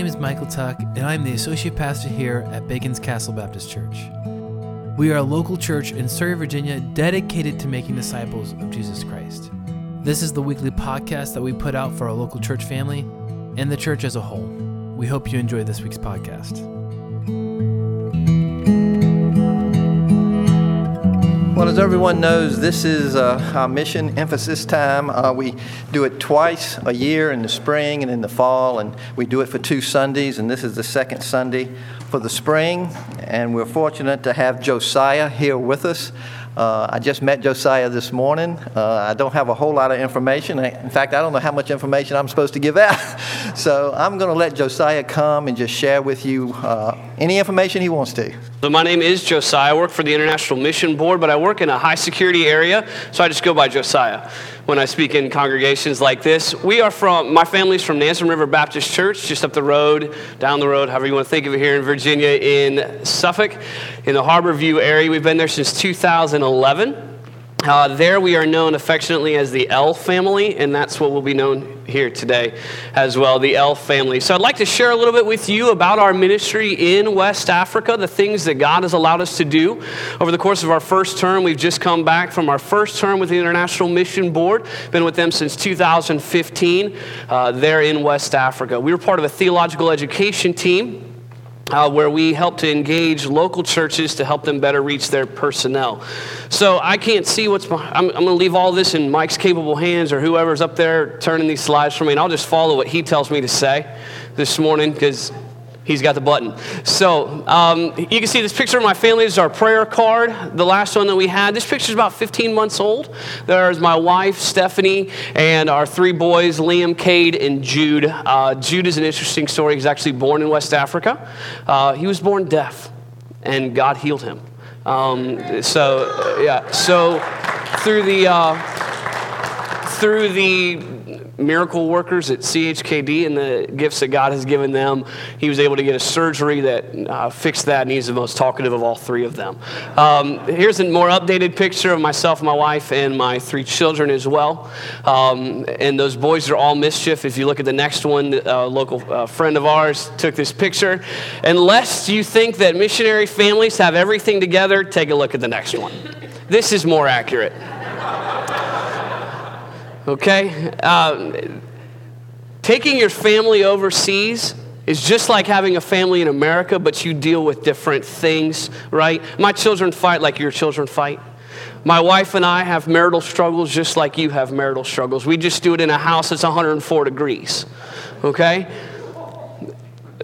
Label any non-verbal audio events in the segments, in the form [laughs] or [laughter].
name is Michael Tuck, and I'm the associate pastor here at Bacon's Castle Baptist Church. We are a local church in Surry, Virginia, dedicated to making disciples of Jesus Christ. This is the weekly podcast that we put out for our local church family and the church as a whole. We hope you enjoy this week's podcast. Well, as everyone knows, this is uh, our mission emphasis time. Uh, we do it twice a year in the spring and in the fall, and we do it for two Sundays, and this is the second Sunday for the spring. And we're fortunate to have Josiah here with us. Uh, I just met Josiah this morning. Uh, I don't have a whole lot of information. In fact, I don't know how much information I'm supposed to give out. [laughs] so I'm going to let Josiah come and just share with you uh, any information he wants to. So my name is Josiah. I work for the International Mission Board, but I work in a high security area, so I just go by Josiah when I speak in congregations like this. We are from, my family's from Nansemond River Baptist Church, just up the road, down the road, however you want to think of it here in Virginia, in Suffolk, in the Harbour View area. We've been there since 2011. Uh, there we are known affectionately as the L family, and that's what will be known here today as well, the L family. So I'd like to share a little bit with you about our ministry in West Africa, the things that God has allowed us to do. Over the course of our first term, we've just come back from our first term with the International Mission Board, been with them since 2015 uh, there in West Africa. We were part of a theological education team uh, where we help to engage local churches to help them better reach their personnel. So I can't see what's behind. I'm, I'm going to leave all this in Mike's capable hands or whoever's up there turning these slides for me, and I'll just follow what he tells me to say this morning because He's got the button. So um, you can see this picture of my family. This is our prayer card, the last one that we had. This picture is about 15 months old. There's my wife, Stephanie, and our three boys, Liam, Cade, and Jude. Uh, Jude is an interesting story. He's actually born in West Africa. Uh, he was born deaf, and God healed him. Um, so, yeah. So through the uh, through the miracle workers at CHKD and the gifts that God has given them. He was able to get a surgery that uh, fixed that, and he's the most talkative of all three of them. Um, here's a more updated picture of myself, my wife, and my three children as well. Um, and those boys are all mischief. If you look at the next one, a local uh, friend of ours took this picture. Unless you think that missionary families have everything together, take a look at the next one. This is more accurate. Okay? Um, taking your family overseas is just like having a family in America, but you deal with different things, right? My children fight like your children fight. My wife and I have marital struggles just like you have marital struggles. We just do it in a house that's 104 degrees, okay?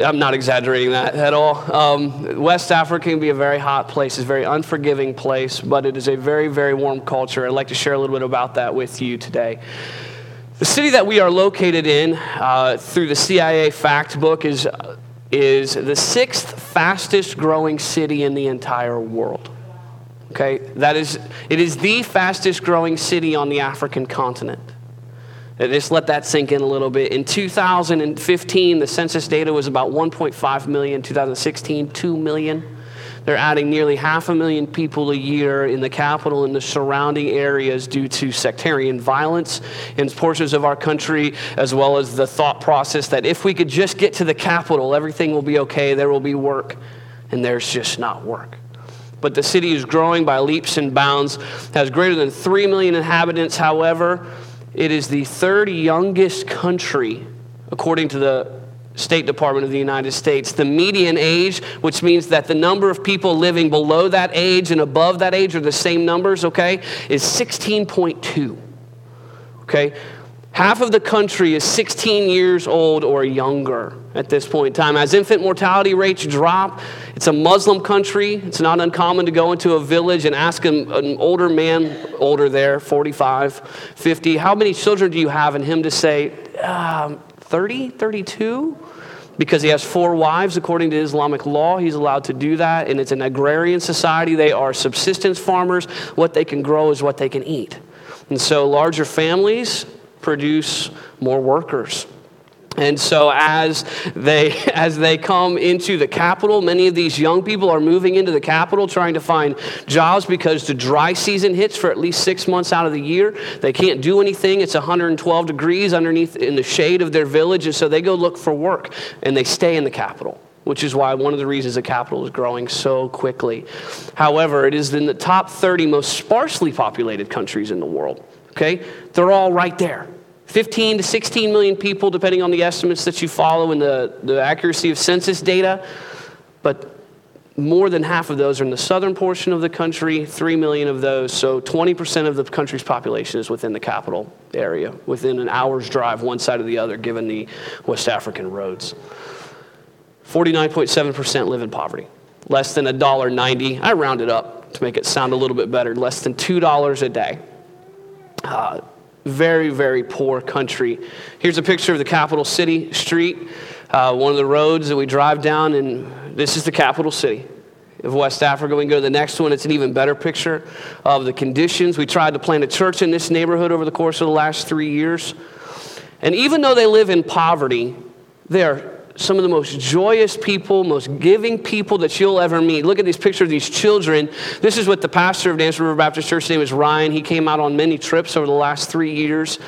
I'm not exaggerating that at all. Um, West Africa can be a very hot place. It's a very unforgiving place, but it is a very, very warm culture. I'd like to share a little bit about that with you today. The city that we are located in, uh, through the CIA fact book, is, is the sixth fastest growing city in the entire world. Okay, that is, it is the fastest growing city on the African continent. Just let that sink in a little bit. In 2015, the census data was about 1.5 million. 2016, 2 million. They're adding nearly half a million people a year in the capital and the surrounding areas due to sectarian violence in portions of our country, as well as the thought process that if we could just get to the capital, everything will be okay, there will be work, and there's just not work but the city is growing by leaps and bounds, has greater than 3 million inhabitants. However, it is the third youngest country, according to the State Department of the United States. The median age, which means that the number of people living below that age and above that age are the same numbers, okay, is 16.2. Okay? Half of the country is 16 years old or younger at this point in time. As infant mortality rates drop, it's a Muslim country. It's not uncommon to go into a village and ask an, an older man, older there, 45, 50, how many children do you have? And him to say, um, 30, 32? Because he has four wives, according to Islamic law, he's allowed to do that. And it's an agrarian society. They are subsistence farmers. What they can grow is what they can eat. And so larger families produce more workers. And so as they [laughs] as they come into the capital, many of these young people are moving into the capital trying to find jobs because the dry season hits for at least 6 months out of the year. They can't do anything. It's 112 degrees underneath in the shade of their village and so they go look for work and they stay in the capital which is why one of the reasons the capital is growing so quickly. However, it is in the top 30 most sparsely populated countries in the world. Okay? They're all right there. 15 to 16 million people, depending on the estimates that you follow and the, the accuracy of census data. But more than half of those are in the southern portion of the country, 3 million of those. So 20% of the country's population is within the capital area, within an hour's drive, one side or the other, given the West African roads. 49.7% live in poverty, less than $1.90. I rounded up to make it sound a little bit better, less than $2 a day. Uh, very, very poor country. Here's a picture of the capital city street, uh, one of the roads that we drive down, and this is the capital city of West Africa. We can go to the next one. It's an even better picture of the conditions. We tried to plant a church in this neighborhood over the course of the last three years. And even though they live in poverty, they are some of the most joyous people, most giving people that you'll ever meet. Look at these pictures of these children. This is what the pastor of Nansemond River Baptist Church, his name is Ryan. He came out on many trips over the last three years.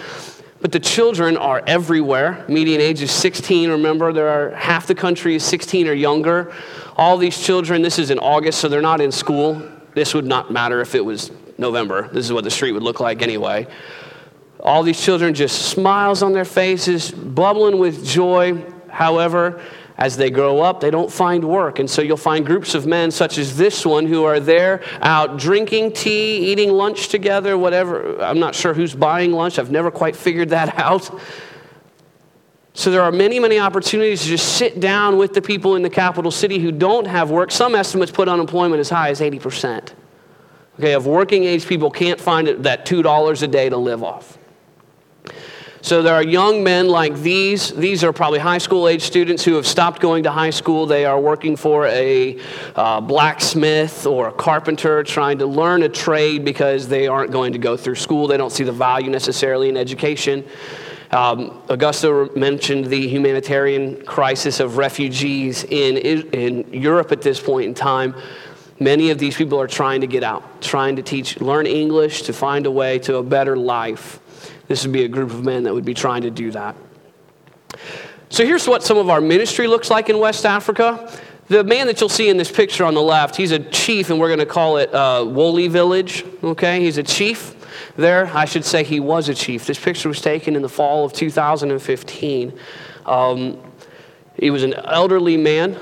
But the children are everywhere. Median age is 16. Remember, there are half the country is 16 or younger. All these children, this is in August, so they're not in school. This would not matter if it was November. This is what the street would look like anyway. All these children just smiles on their faces, bubbling with joy. However, as they grow up, they don't find work. And so you'll find groups of men, such as this one, who are there out drinking tea, eating lunch together, whatever. I'm not sure who's buying lunch. I've never quite figured that [laughs] out. So there are many, many opportunities to just sit down with the people in the capital city who don't have work. Some estimates put unemployment as high as 80%. Okay, of working age people can't find that $2 a day to live off. So there are young men like these. These are probably high school age students who have stopped going to high school. They are working for a uh, blacksmith or a carpenter, trying to learn a trade because they aren't going to go through school. They don't see the value necessarily in education. Um, Augusta mentioned the humanitarian crisis of refugees in, in Europe at this point in time. Many of these people are trying to get out, trying to teach, learn English, to find a way to a better life. This would be a group of men that would be trying to do that. So here's what some of our ministry looks like in West Africa. The man that you'll see in this picture on the left, he's a chief, and we're going to call it uh, Woolly Village. Okay, he's a chief there. I should say he was a chief. This picture was taken in the fall of 2015. Um, he was an elderly man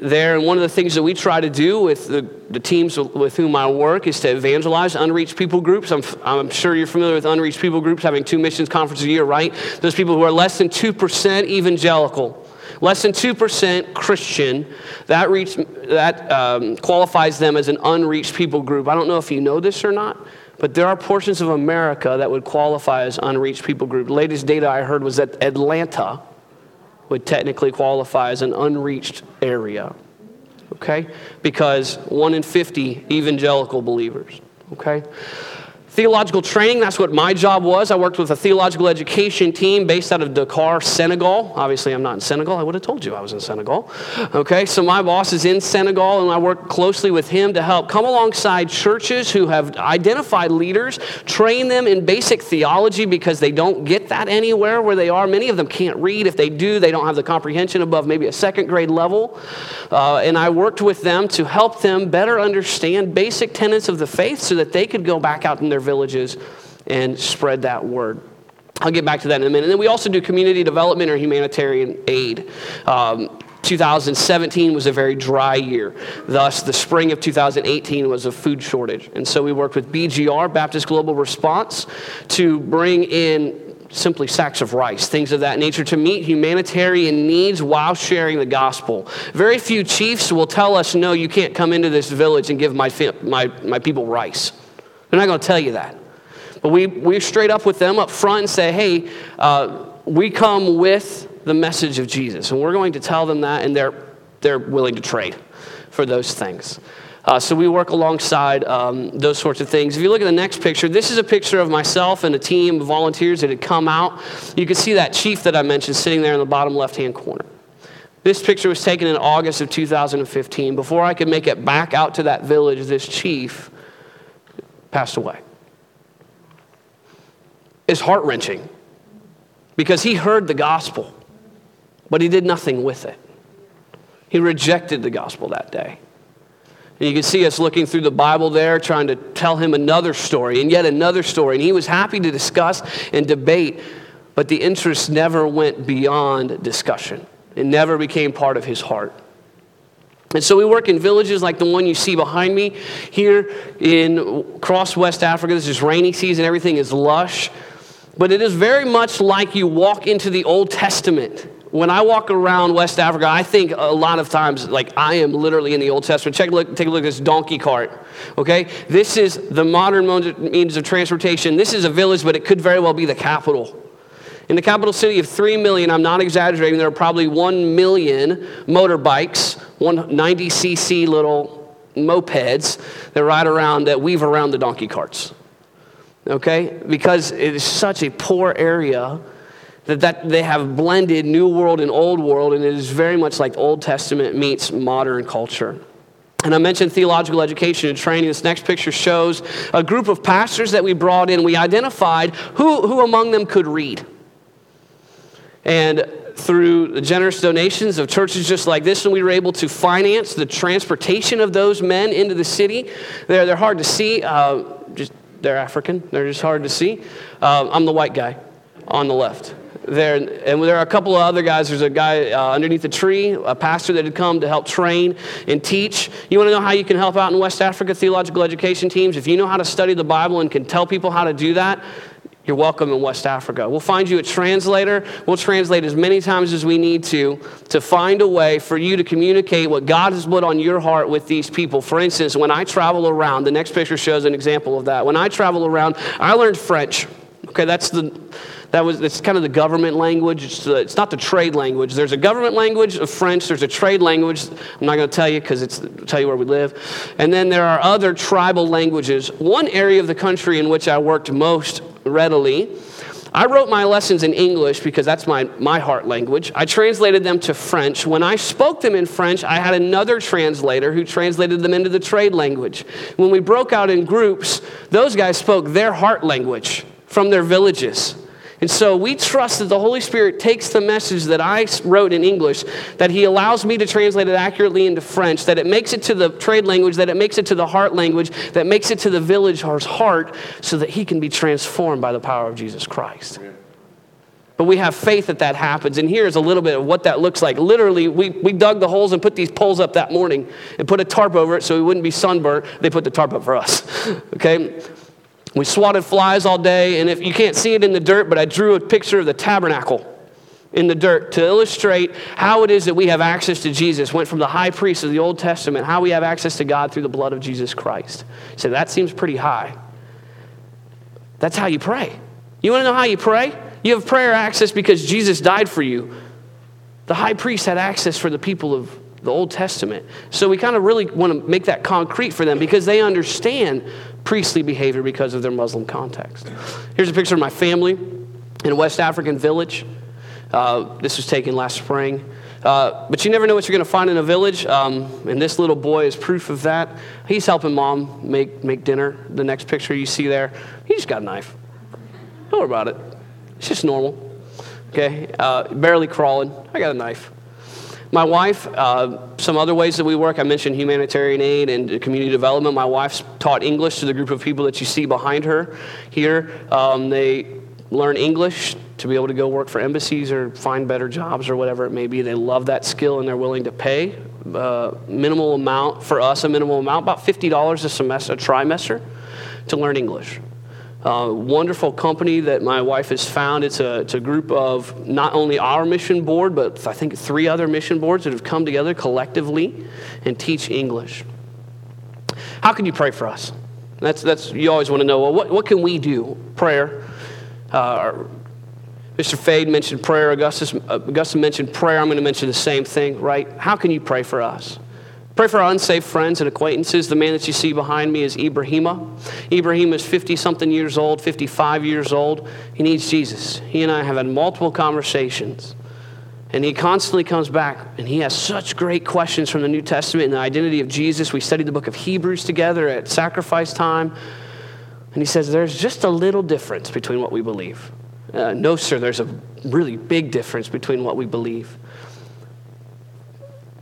there. And one of the things that we try to do with the, the teams with whom I work is to evangelize unreached people groups. I'm, I'm sure you're familiar with unreached people groups, having two missions conferences a year, right? Those people who are less than 2% evangelical. Less than 2% Christian, that, reach, that um, qualifies them as an unreached people group. I don't know if you know this or not, but there are portions of America that would qualify as unreached people group. The latest data I heard was that Atlanta, would technically qualify as an unreached area. Okay? Because one in 50 evangelical believers. Okay? Theological training, that's what my job was. I worked with a theological education team based out of Dakar, Senegal. Obviously, I'm not in Senegal. I would have told you I was in Senegal. Okay, so my boss is in Senegal, and I work closely with him to help come alongside churches who have identified leaders, train them in basic theology because they don't get that anywhere where they are. Many of them can't read. If they do, they don't have the comprehension above maybe a second grade level. Uh, and I worked with them to help them better understand basic tenets of the faith so that they could go back out in their villages and spread that word. I'll get back to that in a minute. And then we also do community development or humanitarian aid. Um, 2017 was a very dry year. Thus, the spring of 2018 was a food shortage. And so we worked with BGR, Baptist Global Response, to bring in simply sacks of rice, things of that nature, to meet humanitarian needs while sharing the gospel. Very few chiefs will tell us, no, you can't come into this village and give my, my, my people rice. They're not going to tell you that. But we, we straight up with them up front and say, hey, uh, we come with the message of Jesus. And we're going to tell them that, and they're, they're willing to trade for those things. Uh, so we work alongside um, those sorts of things. If you look at the next picture, this is a picture of myself and a team of volunteers that had come out. You can see that chief that I mentioned sitting there in the bottom left hand corner. This picture was taken in August of 2015. Before I could make it back out to that village, this chief passed away. It's heart wrenching because he heard the gospel, but he did nothing with it. He rejected the gospel that day. And you can see us looking through the Bible there, trying to tell him another story and yet another story. And he was happy to discuss and debate, but the interest never went beyond discussion. It never became part of his heart. And so we work in villages like the one you see behind me here in across West Africa. This is rainy season, everything is lush. But it is very much like you walk into the Old Testament. When I walk around West Africa, I think a lot of times like I am literally in the Old Testament. Check, look, take a look at this donkey cart. Okay? This is the modern means of transportation. This is a village, but it could very well be the capital. In the capital city of 3 million, I'm not exaggerating, there are probably 1 million motorbikes, 190cc little mopeds that ride around, that weave around the donkey carts. Okay? Because it is such a poor area that, that they have blended New World and Old World, and it is very much like Old Testament meets modern culture. And I mentioned theological education and training. This next picture shows a group of pastors that we brought in. We identified who, who among them could read. And through generous donations of churches just like this, and we were able to finance the transportation of those men into the city. They're, they're hard to see. Uh, just, they're African. They're just hard to see. Uh, I'm the white guy on the left. There, and there are a couple of other guys. There's a guy uh, underneath the tree, a pastor that had come to help train and teach. You want to know how you can help out in West Africa theological education teams? If you know how to study the Bible and can tell people how to do that, you're welcome in West Africa. We'll find you a translator. We'll translate as many times as we need to to find a way for you to communicate what God has put on your heart with these people. For instance, when I travel around, the next picture shows an example of that. When I travel around, I learned French. Okay, that's the that was it's kind of the government language. It's, it's not the trade language. There's a government language of French. There's a trade language. I'm not going to tell you because it's tell you where we live. And then there are other tribal languages. One area of the country in which I worked most readily. I wrote my lessons in English because that's my, my heart language. I translated them to French. When I spoke them in French, I had another translator who translated them into the trade language. When we broke out in groups, those guys spoke their heart language from their villages. And so we trust that the Holy Spirit takes the message that I wrote in English, that He allows me to translate it accurately into French, that it makes it to the trade language, that it makes it to the heart language, that makes it to the villager's heart, so that he can be transformed by the power of Jesus Christ. But we have faith that that happens. And here's a little bit of what that looks like. Literally, we, we dug the holes and put these poles up that morning and put a tarp over it so we wouldn't be sunburnt. They put the tarp up for us. [laughs] okay? We swatted flies all day, and if you can't see it in the dirt, but I drew a picture of the tabernacle in the dirt to illustrate how it is that we have access to Jesus. Went from the high priest of the Old Testament, how we have access to God through the blood of Jesus Christ. So that seems pretty high. That's how you pray. You want to know how you pray? You have prayer access because Jesus died for you. The high priest had access for the people of the Old Testament. So we kind of really want to make that concrete for them because they understand priestly behavior because of their Muslim context. Here's a picture of my family in a West African village. Uh, this was taken last spring. Uh, but you never know what you're going to find in a village, um, and this little boy is proof of that. He's helping mom make, make dinner. The next picture you see there, he just got a knife. Don't worry about it. It's just normal. Okay, uh, barely crawling. I got a knife. My wife, uh, some other ways that we work, I mentioned humanitarian aid and community development. My wife's taught English to the group of people that you see behind her here. Um, they learn English to be able to go work for embassies or find better jobs or whatever it may be. They love that skill and they're willing to pay uh, minimal amount for us, a minimal amount, about $50 a semester, a trimester to learn English. Uh, wonderful company that my wife has found. It's a, it's a group of not only our mission board, but I think three other mission boards that have come together collectively and teach English. How can you pray for us? That's, that's you always want to know, well, what, what can we do? Prayer. Uh, Mr. Fade mentioned prayer. Augustus, Augustus mentioned prayer. I'm going to mention the same thing, right? How can you pray for us? Pray for our unsafe friends and acquaintances. The man that you see behind me is Ibrahima. Ibrahim is 50 something years old, 55 years old. He needs Jesus. He and I have had multiple conversations. And he constantly comes back and he has such great questions from the New Testament and the identity of Jesus. We studied the book of Hebrews together at sacrifice time. And he says, There's just a little difference between what we believe. Uh, no, sir, there's a really big difference between what we believe.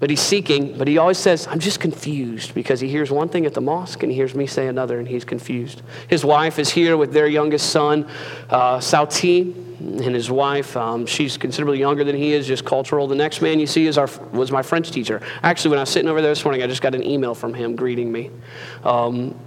But he's seeking, but he always says, I'm just confused because he hears one thing at the mosque and he hears me say another and he's confused. His wife is here with their youngest son, uh, Sauti, and his wife. Um, she's considerably younger than he is, just cultural. The next man you see is our, was my French teacher. Actually, when I was sitting over there this morning, I just got an email from him greeting me. Um,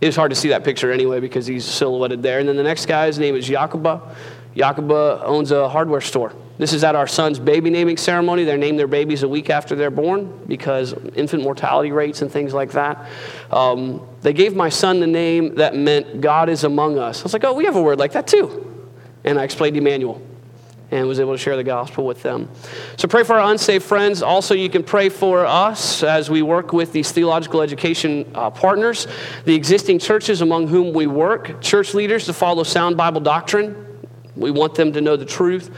it's hard to see that picture anyway because he's silhouetted there. And then the next guy's name is Yakuba. Yakuba owns a hardware store. This is at our son's baby naming ceremony. They name their babies a week after they're born because infant mortality rates and things like that. Um, they gave my son the name that meant God is among us. I was like, oh, we have a word like that too. And I explained Emmanuel and was able to share the gospel with them. So pray for our unsaved friends. Also, you can pray for us as we work with these theological education uh, partners, the existing churches among whom we work, church leaders to follow sound Bible doctrine. We want them to know the truth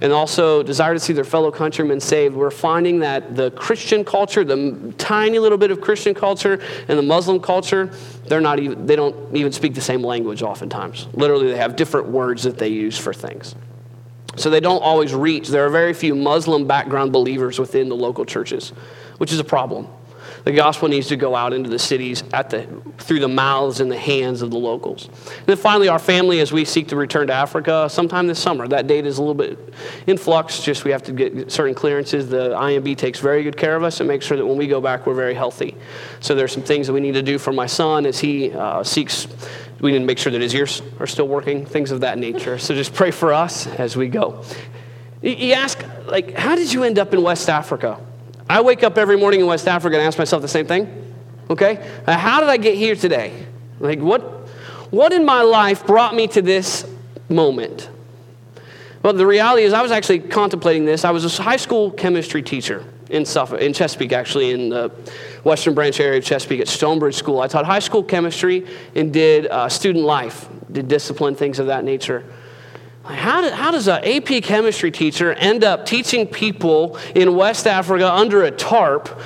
and also desire to see their fellow countrymen saved, we're finding that the Christian culture, the tiny little bit of Christian culture and the Muslim culture, they're not even, they don't even speak the same language oftentimes. Literally, they have different words that they use for things. So they don't always reach. There are very few Muslim background believers within the local churches, which is a problem. The gospel needs to go out into the cities at the, through the mouths and the hands of the locals. And then finally, our family, as we seek to return to Africa sometime this summer. That date is a little bit in flux, just we have to get certain clearances. The IMB takes very good care of us and makes sure that when we go back, we're very healthy. So there's some things that we need to do for my son as he uh, seeks we need to make sure that his ears are still working, things of that nature. So just pray for us as we go. You ask, like, how did you end up in West Africa? I wake up every morning in West Africa and ask myself the same thing. Okay? Uh, how did I get here today? Like, what, what in my life brought me to this moment? Well, the reality is, I was actually contemplating this. I was a high school chemistry teacher in, Suffolk, in Chesapeake, actually, in the Western Branch area of Chesapeake at Stonebridge School. I taught high school chemistry and did uh, student life, did discipline, things of that nature. How, do, how does an AP chemistry teacher end up teaching people in West Africa under a tarp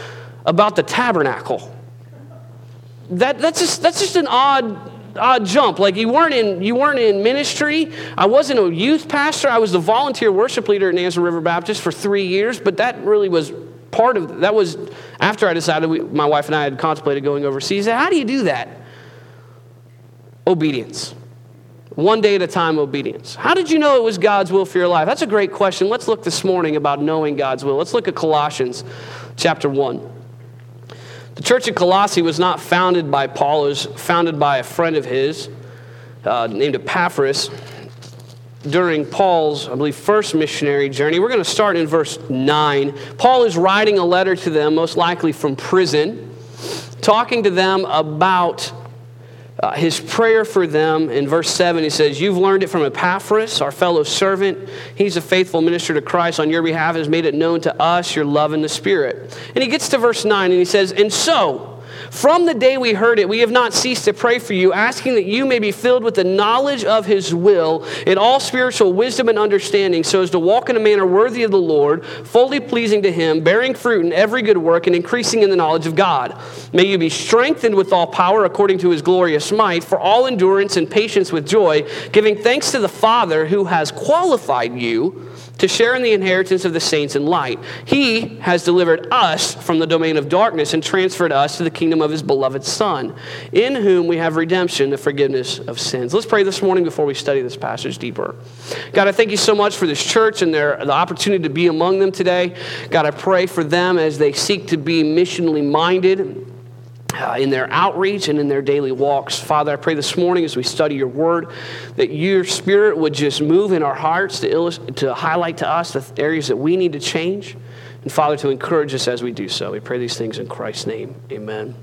about the tabernacle? That, that's, just, that's just an odd odd jump. Like you weren't in you weren't in ministry. I wasn't a youth pastor. I was the volunteer worship leader at Nansemond River Baptist for three years. But that really was part of that was after I decided we, my wife and I had contemplated going overseas. How do you do that? Obedience. One day at a time obedience. How did you know it was God's will for your life? That's a great question. Let's look this morning about knowing God's will. Let's look at Colossians chapter 1. The church at Colossae was not founded by Paul, it was founded by a friend of his uh, named Epaphras during Paul's, I believe, first missionary journey. We're going to start in verse 9. Paul is writing a letter to them, most likely from prison, talking to them about uh, his prayer for them in verse 7 he says you've learned it from epaphras our fellow servant. He's a faithful minister to christ. On your behalf has made it known to us your love in the spirit. And he gets to verse 9 and he says and so from the day we heard it, we have not ceased to pray for you, asking that you may be filled with the knowledge of his will in all spiritual wisdom and understanding, so as to walk in a manner worthy of the Lord, fully pleasing to him, bearing fruit in every good work, and increasing in the knowledge of God. May you be strengthened with all power according to his glorious might, for all endurance and patience with joy, giving thanks to the Father who has qualified you to share in the inheritance of the saints in light. He has delivered us from the domain of darkness and transferred us to the kingdom of his beloved Son, in whom we have redemption, the forgiveness of sins. Let's pray this morning before we study this passage deeper. God, I thank you so much for this church and their, the opportunity to be among them today. God, I pray for them as they seek to be missionally minded uh, in their outreach and in their daily walks. Father, I pray this morning as we study your word that your spirit would just move in our hearts to, to highlight to us the areas that we need to change. And Father, to encourage us as we do so. We pray these things in Christ's name. Amen.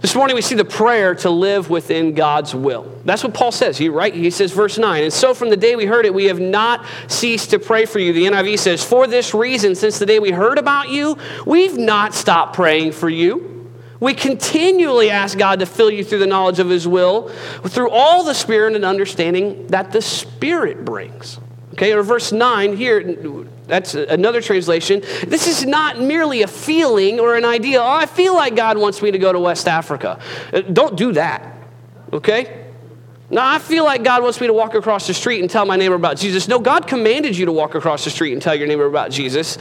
This morning we see the prayer to live within God's will. That's what Paul says. He right he says verse 9. And so from the day we heard it we have not ceased to pray for you. The NIV says for this reason since the day we heard about you we've not stopped praying for you. We continually ask God to fill you through the knowledge of his will through all the spirit and understanding that the spirit brings. Okay, or verse 9 here that's another translation. This is not merely a feeling or an idea. Oh, I feel like God wants me to go to West Africa. Uh, don't do that, okay? Now, I feel like God wants me to walk across the street and tell my neighbor about Jesus. No, God commanded you to walk across the street and tell your neighbor about Jesus.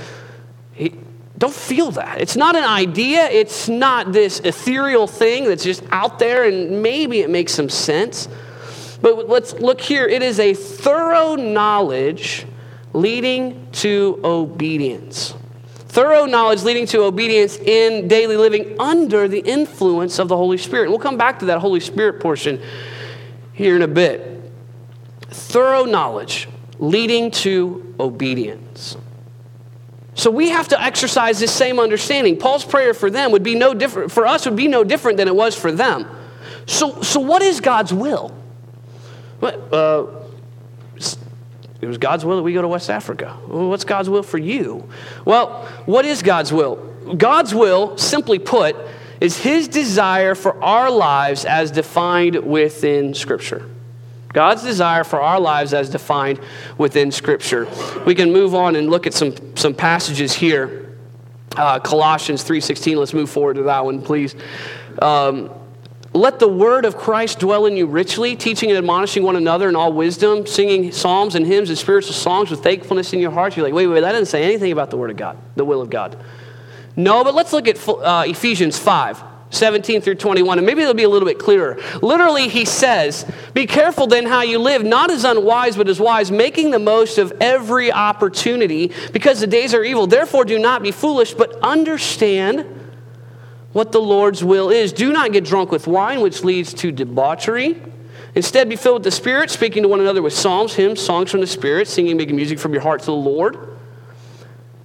He, don't feel that. It's not an idea, it's not this ethereal thing that's just out there, and maybe it makes some sense. But let's look here. It is a thorough knowledge leading to obedience. Thorough knowledge leading to obedience in daily living under the influence of the Holy Spirit. We'll come back to that Holy Spirit portion here in a bit. Thorough knowledge leading to obedience. So we have to exercise this same understanding. Paul's prayer for them would be no different, for us would be no different than it was for them. So, so what is God's will? Uh, it was God's will that we go to West Africa. Well, what's God's will for you? Well, what is God's will? God's will, simply put, is His desire for our lives as defined within Scripture. God's desire for our lives as defined within Scripture. We can move on and look at some, some passages here. Uh, Colossians 3.16, let's move forward to that one, please. Um, let the word of Christ dwell in you richly, teaching and admonishing one another in all wisdom, singing psalms and hymns and spiritual songs with thankfulness in your hearts. You're like, wait, wait, that doesn't say anything about the word of God, the will of God. No, but let's look at uh, Ephesians 5. 17 through 21, and maybe it'll be a little bit clearer. Literally, he says, Be careful then how you live, not as unwise, but as wise, making the most of every opportunity, because the days are evil. Therefore, do not be foolish, but understand what the Lord's will is. Do not get drunk with wine, which leads to debauchery. Instead, be filled with the Spirit, speaking to one another with psalms, hymns, songs from the Spirit, singing, making music from your heart to the Lord.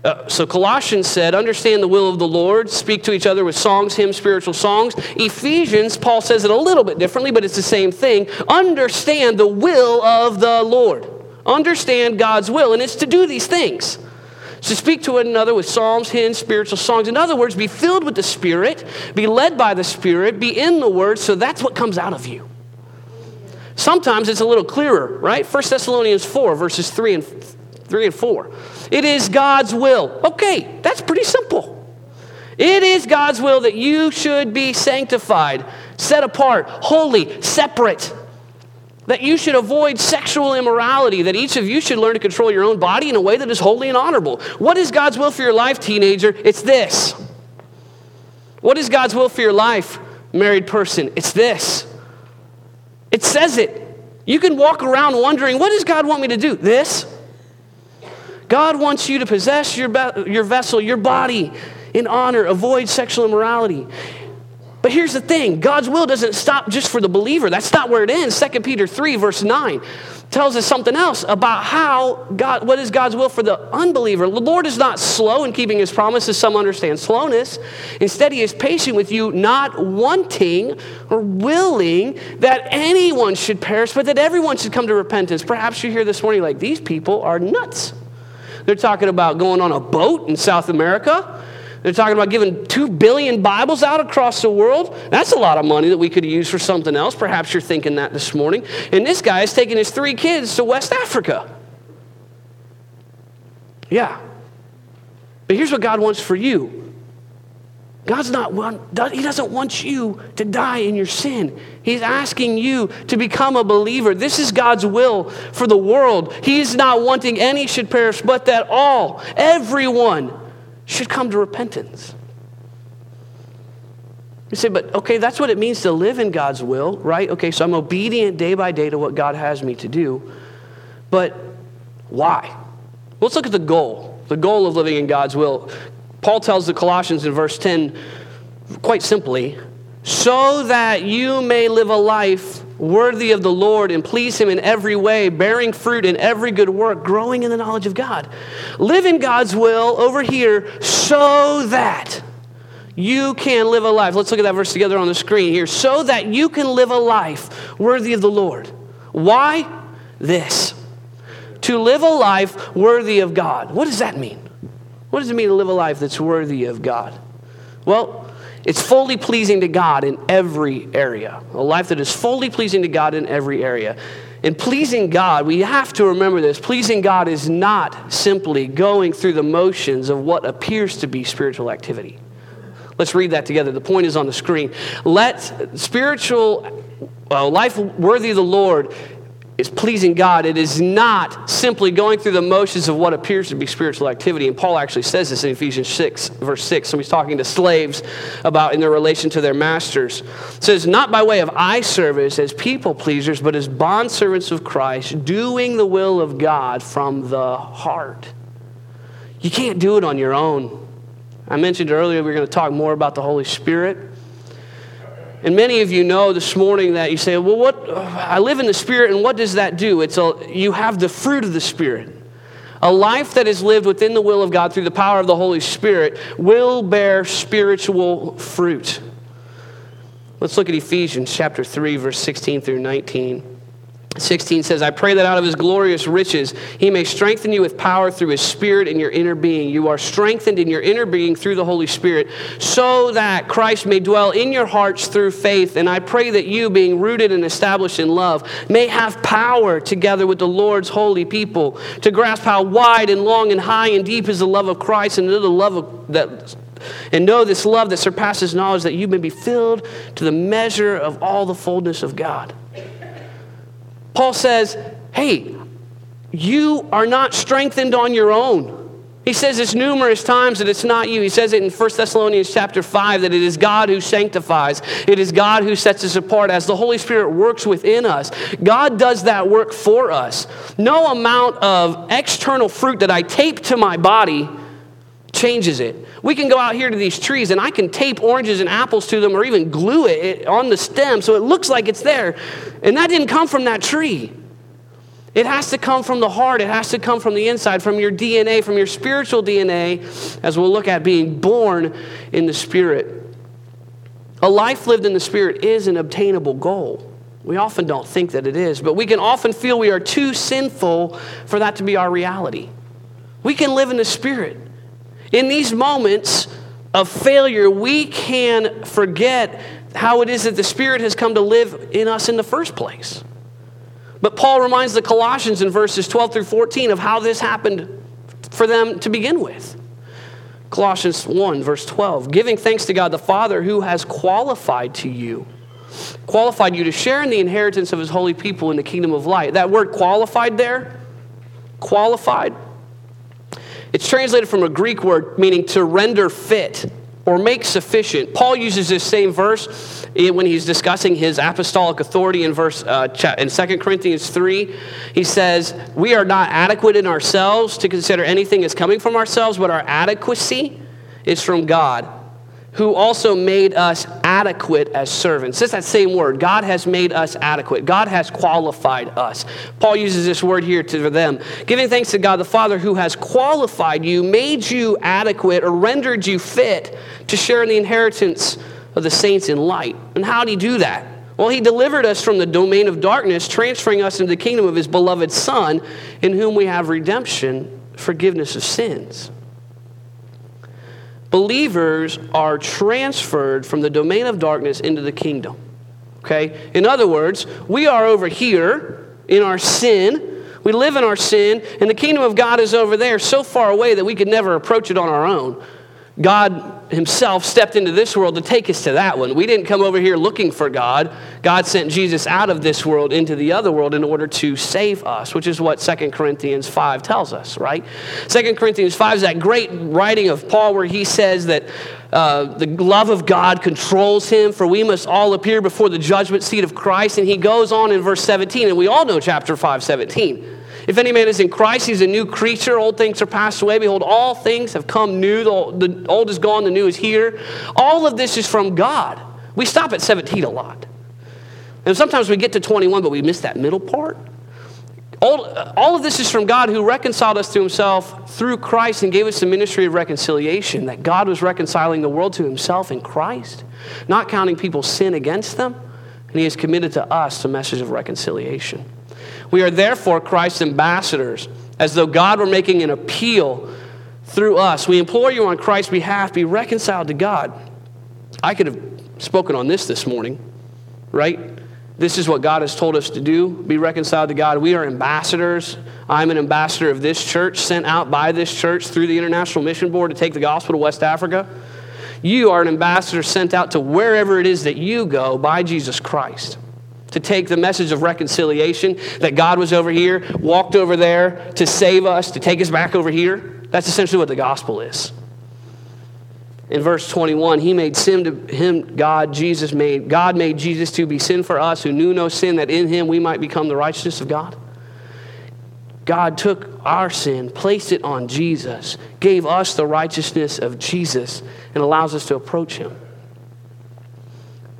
Uh, so Colossians said, understand the will of the Lord, speak to each other with songs, hymns, spiritual songs. Ephesians, Paul says it a little bit differently, but it's the same thing. Understand the will of the Lord. Understand God's will, and it's to do these things to speak to one another with psalms, hymns, spiritual songs. In other words, be filled with the Spirit, be led by the Spirit, be in the Word, so that's what comes out of you. Sometimes it's a little clearer, right? 1 Thessalonians 4, verses 3 and 3 and 4. It is God's will. Okay, that's pretty simple. It is God's will that you should be sanctified, set apart, holy, separate that you should avoid sexual immorality, that each of you should learn to control your own body in a way that is holy and honorable. What is God's will for your life, teenager? It's this. What is God's will for your life, married person? It's this. It says it. You can walk around wondering, what does God want me to do? This. God wants you to possess your, be- your vessel, your body in honor, avoid sexual immorality. But here's the thing God's will doesn't stop just for the believer. That's not where it ends. 2 Peter 3, verse 9 tells us something else about how God, what is God's will for the unbeliever. The Lord is not slow in keeping his promises. Some understand slowness. Instead, he is patient with you, not wanting or willing that anyone should perish, but that everyone should come to repentance. Perhaps you're here this morning like, these people are nuts. They're talking about going on a boat in South America they're talking about giving 2 billion Bibles out across the world. That's a lot of money that we could use for something else. Perhaps you're thinking that this morning. And this guy is taking his three kids to West Africa. Yeah. But here's what God wants for you God's not want, He doesn't want you to die in your sin. He's asking you to become a believer. This is God's will for the world. He's not wanting any should perish, but that all, everyone, should come to repentance. You say, but okay, that's what it means to live in God's will, right? Okay, so I'm obedient day by day to what God has me to do. But why? Let's look at the goal, the goal of living in God's will. Paul tells the Colossians in verse 10 quite simply, so that you may live a life worthy of the Lord and please Him in every way, bearing fruit in every good work, growing in the knowledge of God. Live in God's will over here so that you can live a life. Let's look at that verse together on the screen here. So that you can live a life worthy of the Lord. Why? This. To live a life worthy of God. What does that mean? What does it mean to live a life that's worthy of God? Well, it's fully pleasing to God in every area. A life that is fully pleasing to God in every area. In pleasing God, we have to remember this. Pleasing God is not simply going through the motions of what appears to be spiritual activity. Let's read that together. The point is on the screen. Let spiritual life worthy of the Lord is pleasing God. It is not simply going through the motions of what appears to be spiritual activity. And Paul actually says this in Ephesians 6, verse 6. So he's talking to slaves about in their relation to their masters. It says, Not by way of eye service as people pleasers, but as bondservants of Christ, doing the will of God from the heart. You can't do it on your own. I mentioned earlier we are going to talk more about the Holy Spirit. And many of you know this morning that you say, well, what, I live in the Spirit, and what does that do? It's a, you have the fruit of the Spirit. A life that is lived within the will of God through the power of the Holy Spirit will bear spiritual fruit. Let's look at Ephesians chapter 3, verse 16 through 19. 16 says, I pray that out of his glorious riches he may strengthen you with power through his spirit in your inner being. You are strengthened in your inner being through the Holy Spirit, so that Christ may dwell in your hearts through faith. And I pray that you, being rooted and established in love, may have power together with the Lord's holy people to grasp how wide and long and high and deep is the love of Christ and know the love of that and know this love that surpasses knowledge that you may be filled to the measure of all the fullness of God. Paul says, hey, you are not strengthened on your own. He says this numerous times that it's not you. He says it in 1 Thessalonians chapter 5 that it is God who sanctifies. It is God who sets us apart as the Holy Spirit works within us. God does that work for us. No amount of external fruit that I tape to my body changes it. We can go out here to these trees and I can tape oranges and apples to them or even glue it on the stem so it looks like it's there. And that didn't come from that tree. It has to come from the heart. It has to come from the inside, from your DNA, from your spiritual DNA, as we'll look at being born in the Spirit. A life lived in the Spirit is an obtainable goal. We often don't think that it is, but we can often feel we are too sinful for that to be our reality. We can live in the Spirit. In these moments of failure, we can forget how it is that the Spirit has come to live in us in the first place. But Paul reminds the Colossians in verses 12 through 14 of how this happened for them to begin with. Colossians 1, verse 12, giving thanks to God the Father who has qualified to you, qualified you to share in the inheritance of his holy people in the kingdom of light. That word qualified there, qualified, it's translated from a Greek word meaning to render fit or make sufficient. Paul uses this same verse when he's discussing his apostolic authority in verse uh, in 2 Corinthians 3. He says, "We are not adequate in ourselves to consider anything as coming from ourselves, but our adequacy is from God." Who also made us adequate as servants. It's that same word. God has made us adequate. God has qualified us. Paul uses this word here to them. Giving thanks to God the Father who has qualified you, made you adequate, or rendered you fit to share in the inheritance of the saints in light. And how did he do that? Well, he delivered us from the domain of darkness, transferring us into the kingdom of his beloved Son, in whom we have redemption, forgiveness of sins believers are transferred from the domain of darkness into the kingdom. Okay? In other words, we are over here in our sin. We live in our sin, and the kingdom of God is over there, so far away that we could never approach it on our own. God himself stepped into this world to take us to that one. We didn't come over here looking for God. God sent Jesus out of this world into the other world in order to save us, which is what 2 Corinthians 5 tells us, right? 2 Corinthians 5 is that great writing of Paul where he says that uh, the love of God controls him, for we must all appear before the judgment seat of Christ. And he goes on in verse 17, and we all know chapter 5, 17. If any man is in Christ, he's a new creature. Old things are passed away. Behold, all things have come new. The, old is gone, the new is here. All of this is from God. We stop at 17 a lot. And sometimes we get to 21, but we miss that middle part. All, all of this is from God who reconciled us to himself through Christ and gave us the ministry of reconciliation, that God was reconciling the world to himself in Christ, not counting people's sin against them, and he has committed to us the message of reconciliation. We are therefore Christ's ambassadors, as though God were making an appeal through us. We implore you on Christ's behalf, be reconciled to God. I could have spoken on this this morning, right? This is what God has told us to do be reconciled to God. We are ambassadors. I'm an ambassador of this church, sent out by this church through the International Mission Board to take the gospel to West Africa. You are an ambassador sent out to wherever it is that you go by Jesus Christ to take the message of reconciliation that God was over here, walked over there to save us, to take us back over here. That's essentially what the gospel is. In verse 21 he made sin to him god jesus made god made jesus to be sin for us who knew no sin that in him we might become the righteousness of god. God took our sin placed it on jesus gave us the righteousness of jesus and allows us to approach him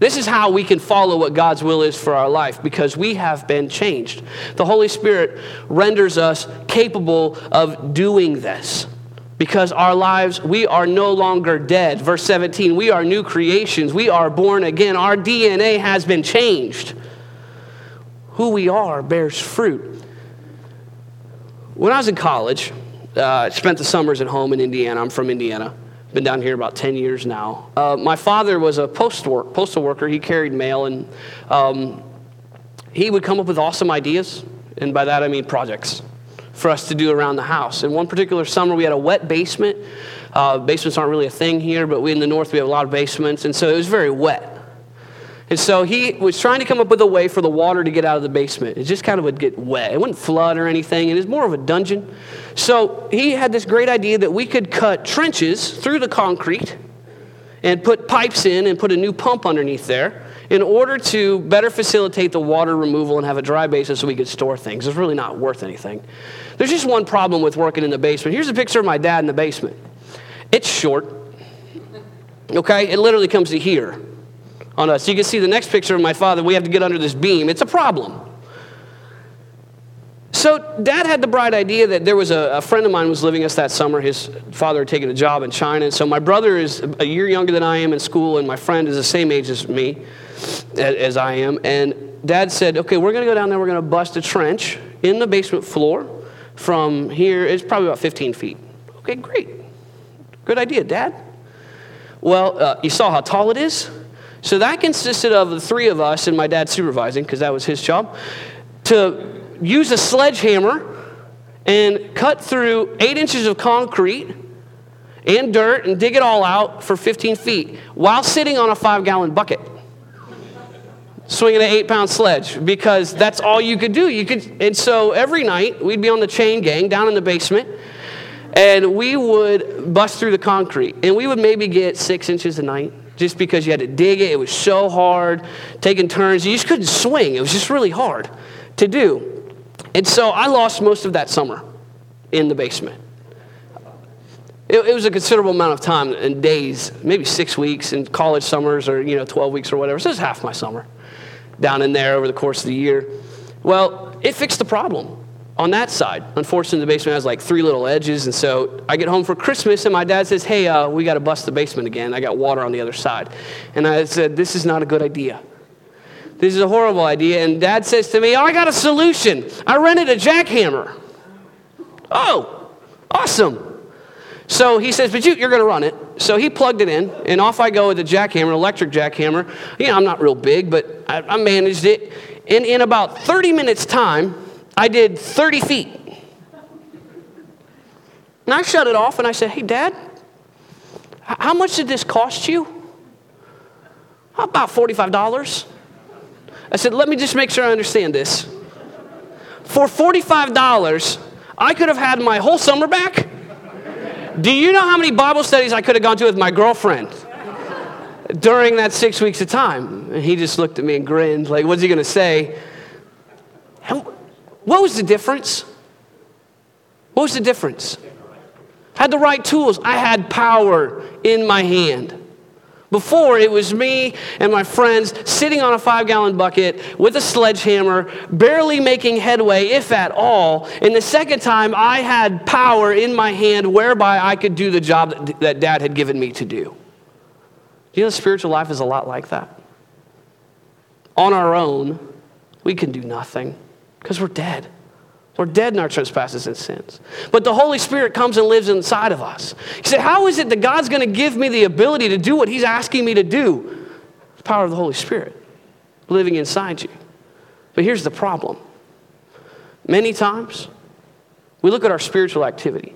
this is how we can follow what God's will is for our life because we have been changed. The Holy Spirit renders us capable of doing this because our lives, we are no longer dead. Verse 17, we are new creations. We are born again. Our DNA has been changed. Who we are bears fruit. When I was in college, uh, spent the summers at home in Indiana. I'm from Indiana. Been down here about 10 years now. Uh, my father was a post work, postal worker. He carried mail, and um, he would come up with awesome ideas. And by that, I mean projects for us to do around the house. And one particular summer, we had a wet basement. Uh, basements aren't really a thing here, but we in the north, we have a lot of basements. And so it was very wet. And so he was trying to come up with a way for the water to get out of the basement. It just kind of would get wet. It wouldn't flood or anything. It was more of a dungeon. So he had this great idea that we could cut trenches through the concrete and put pipes in and put a new pump underneath there in order to better facilitate the water removal and have a dry basin so we could store things. It's really not worth anything. There's just one problem with working in the basement. Here's a picture of my dad in the basement. It's short. Okay? It literally comes to here on us. You can see the next picture of my father. We have to get under this beam. It's a problem. So dad had the bright idea that there was a, a, friend of mine was living us that summer. His father had taken a job in China. And so my brother is a year younger than I am in school, and my friend is the same age as me as I am. And dad said, okay, we're going to go down there, we're going to bust a trench in the basement floor from here. It's probably about 15 feet. Okay, great. Good idea, dad. Well, uh, you saw how tall it is? So that consisted of the three of us and my dad supervising, because that was his job, to use a sledgehammer and cut through eight inches of concrete and dirt and dig it all out for 15 feet while sitting on a five gallon bucket swinging an eight pound sledge because that's all you could do. You could, and so every night we'd be on the chain gang down in the basement and we would bust through the concrete and we would maybe get six inches a night just because you had to dig it. It was so hard, taking turns. You just couldn't swing. It was just really hard to do. And so I lost most of that summer in the basement. It, it was a considerable amount of time and days, maybe six weeks in college summers or, you know, 12 weeks or whatever. So it's half my summer down in there over the course of the year. Well, it fixed the problem on that side. Unfortunately, the basement has like three little edges, and so I get home for Christmas, and my dad says, "Hey, uh, we got to bust the basement again. I got water on the other side." And I said, "This is not a good idea. This is a horrible idea." And Dad says to me, "Oh, I got a solution. I rented a jackhammer." Oh, awesome! So he says, But you, you're going to run it. So he plugged it in, and off I go with the jackhammer, electric jackhammer. You know, I'm not real big, but I, I managed it. And in about 30 minutes' time, I did 30 feet. And I shut it off and I said, Hey, Dad, how much did this cost you? About $45. I said, Let me just make sure I understand this. For $45, I could have had my whole summer back do you know how many Bible studies I could have gone to with my girlfriend during that six weeks of time? And he just looked at me and grinned, like, what's he going to say? What was the difference? What was the difference? I had the right tools. I had power in my hand. Before, it was me and my friends sitting on a five gallon bucket with a sledgehammer, barely making headway, if at all. And the second time, I had power in my hand whereby I could do the job that, dad had given me to do. Do you know spiritual life is a lot like that? On our own, we can do nothing because we're dead. We're dead in our trespasses and sins. But the Holy Spirit comes and lives inside of us. You say, How is it that God's going to give me the ability to do what He's asking me to do? The power of the Holy Spirit living inside you. But here's the problem many times we look at our spiritual activity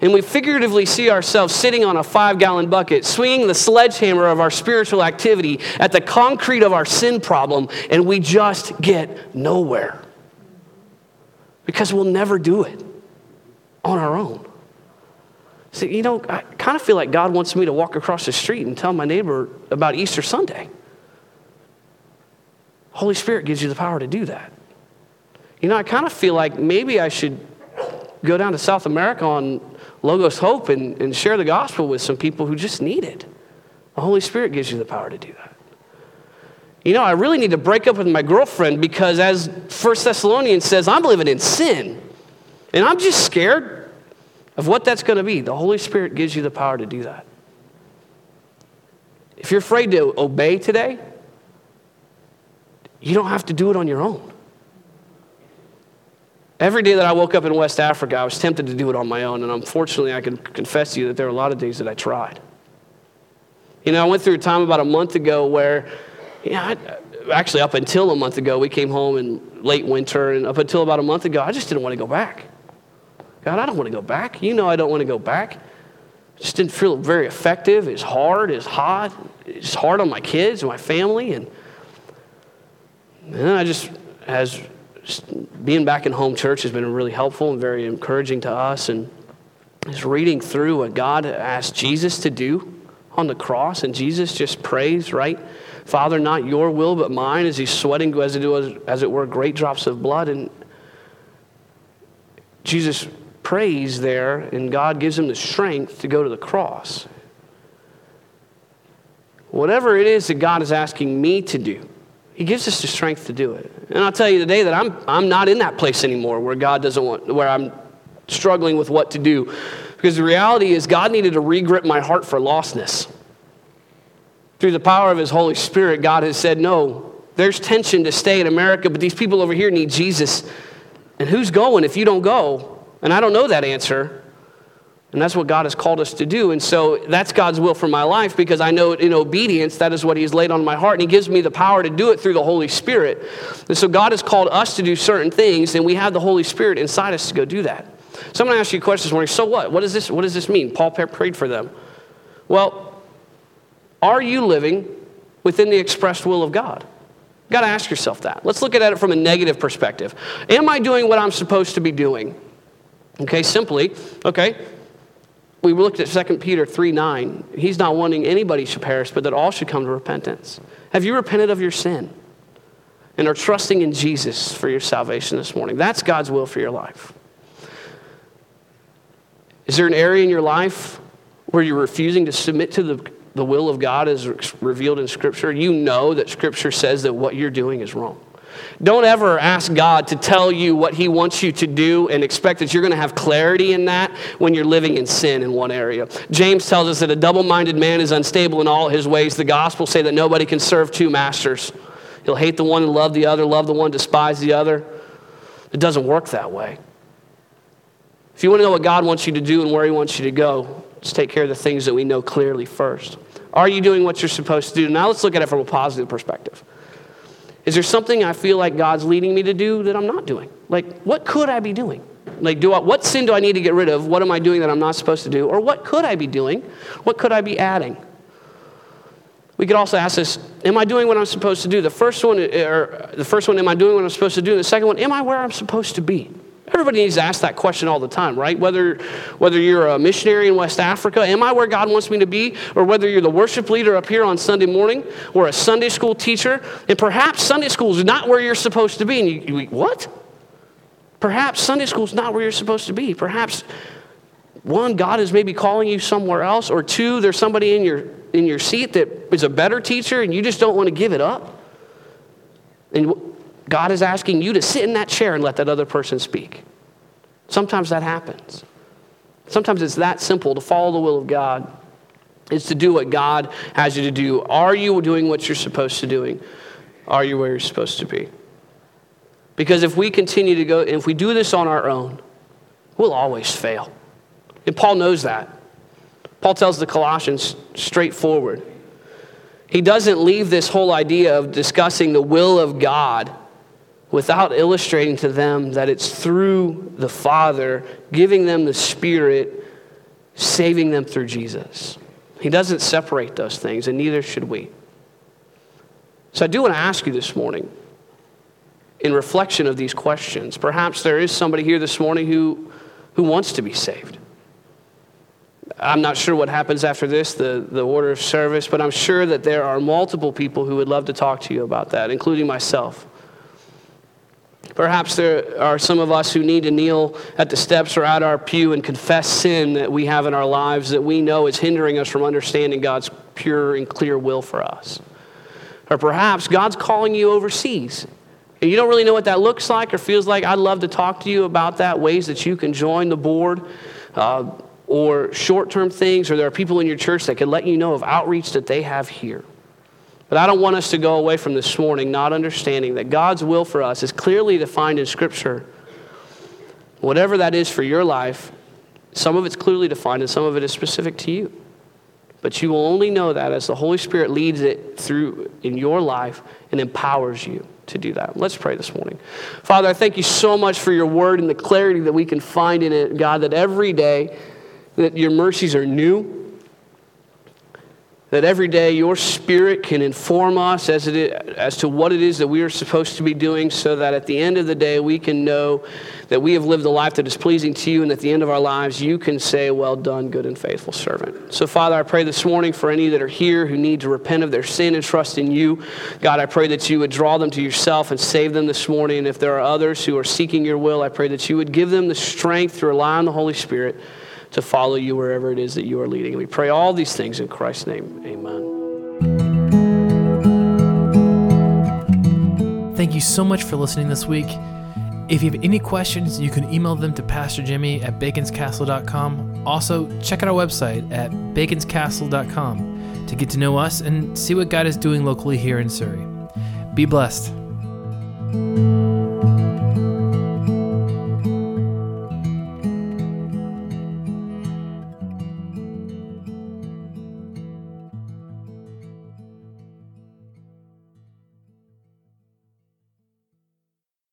and we figuratively see ourselves sitting on a five gallon bucket, swinging the sledgehammer of our spiritual activity at the concrete of our sin problem, and we just get nowhere because we'll never do it on our own. See, you know, I kind of feel like God wants me to walk across the street and tell my neighbor about Easter Sunday. Holy Spirit gives you the power to do that. You know, I kind of feel like maybe I should go down to South America on Logos Hope and, and share the gospel with some people who just need it. The Holy Spirit gives you the power to do that you know, I really need to break up with my girlfriend because, as First Thessalonians says, I'm living in sin. And I'm just scared of what that's going to be. The Holy Spirit gives you the power to do that. If you're afraid to obey today, you don't have to do it on your own. Every day that I woke up in West Africa, I was tempted to do it on my own. And unfortunately, I can confess to you that there were a lot of days that I tried. You know, I went through a time about a month ago where yeah, I, actually, up until a month ago, we came home in late winter, and up until about a month ago, I just didn't want to go back. God, I don't want to go back. You know I don't want to go back. Just didn't feel very effective. It's hard. It's hot. It's hard on my kids and my family. And, then I just, as being back in home church has been really helpful and very encouraging to us. And just reading through what God asked Jesus to do on the cross, and Jesus just prays, right? Father, not your will, but mine, as he's sweating, as it, was, as it were, great drops of blood. And Jesus prays there, and God gives him the strength to go to the cross. Whatever it is that God is asking me to do, he gives us the strength to do it. And I'll tell you today that I'm, I'm not in that place anymore where God doesn't want, where I'm struggling with what to do. Because the reality is, God needed to regrip my heart for lostness. Through the power of His Holy Spirit, God has said, no, there's tension to stay in America, but these people over here need Jesus. And who's going if you don't go? And I don't know that answer. And that's what God has called us to do. And so that's God's will for my life because I know in obedience that is what He has laid on my heart. And He gives me the power to do it through the Holy Spirit. And so God has called us to do certain things, and we have the Holy Spirit inside us to go do that. So I'm going to ask you a question this morning. So what? What does this, what does this mean? Paul prayed for them. Well, are you living within the expressed will of God? You've got to ask yourself that. Let's look at it from a negative perspective. Am I doing what I'm supposed to be doing? Okay, simply, okay, we looked at 2 Peter 3 9. He's not wanting anybody should perish, but that all should come to repentance. Have you repented of your sin and are trusting in Jesus for your salvation this morning? That's God's will for your life. Is there an area in your life where you're refusing to submit to the the will of God is revealed in Scripture, you know that Scripture says that what you're doing is wrong. Don't ever ask God to tell you what He wants you to do and expect that you're going to have clarity in that when you're living in sin in one area. James tells us that a double minded man is unstable in all his ways. The Gospel say that nobody can serve two masters. He'll hate the one and love the other, love the one, despise the other. It doesn't work that way. If you want to know what God wants you to do and where He wants you to go, let's take care of the things that we know clearly first. Are you doing what you're supposed to do? Now let's look at it from a positive perspective. Is there something I feel like God's leading me to do that I'm not doing? Like, what could I be doing? Like, do I, what sin do I need to get rid of? What am I doing that I'm not supposed to do? Or what could I be doing? What could I be adding? We could also ask this: Am I doing what I'm supposed to do? The first one, or the first one, am I doing what I'm supposed to do? The second one, am I where I'm supposed to be? Everybody needs to ask that question all the time, right? Whether, whether you're a missionary in West Africa, am I where God wants me to be? Or whether you're the worship leader up here on Sunday morning, or a Sunday school teacher, and perhaps Sunday school is not where you're supposed to be. And you, you what? Perhaps Sunday school is not where you're supposed to be. Perhaps, one, God is maybe calling you somewhere else, or two, there's somebody in your in your seat that is a better teacher and you just don't want to give it up? And God is asking you to sit in that chair and let that other person speak. Sometimes that happens. Sometimes it's that simple to follow the will of God. It's to do what God has you to do. Are you doing what you're supposed to doing? Are you where you're supposed to be? Because if we continue to go, if we do this on our own, we'll always fail. And Paul knows that. Paul tells the Colossians straightforward. He doesn't leave this whole idea of discussing the will of God without illustrating to them that it's through the Father giving them the Spirit, saving them through Jesus. He doesn't separate those things, and neither should we. So I do want to ask you this morning, in reflection of these questions, perhaps there is somebody here this morning who, who wants to be saved. I'm not sure what happens after this, the, the order of service, but I'm sure that there are multiple people who would love to talk to you about that, including myself. Perhaps there are some of us who need to kneel at the steps or at our pew and confess sin that we have in our lives that we know is hindering us from understanding God's pure and clear will for us. Or perhaps God's calling you overseas and you don't really know what that looks like or feels like. I'd love to talk to you about that, ways that you can join the board. Uh, or short term things, or there are people in your church that can let you know of outreach that they have here. But I don't want us to go away from this morning not understanding that God's will for us is clearly defined in Scripture. Whatever that is for your life, some of it's clearly defined and some of it is specific to you. But you will only know that as the Holy Spirit leads it through in your life and empowers you to do that. Let's pray this morning. Father, I thank you so much for your word and the clarity that we can find in it, God, that every day that your mercies are new that every day your spirit can inform us as, it is, as to what it is that we are supposed to be doing so that at the end of the day we can know that we have lived a life that is pleasing to you and at the end of our lives you can say well done good and faithful servant. So father i pray this morning for any that are here who need to repent of their sin and trust in you. God i pray that you would draw them to yourself and save them this morning. And if there are others who are seeking your will i pray that you would give them the strength to rely on the holy spirit to follow you wherever it is that you are leading. And we pray all these things in Christ's name. Amen. Thank you so much for listening this week. If you have any questions, you can email them to Pastor Jimmy at baconscastle.com. Also, check out our website at baconscastle.com to get to know us and see what God is doing locally here in Surry. Be blessed.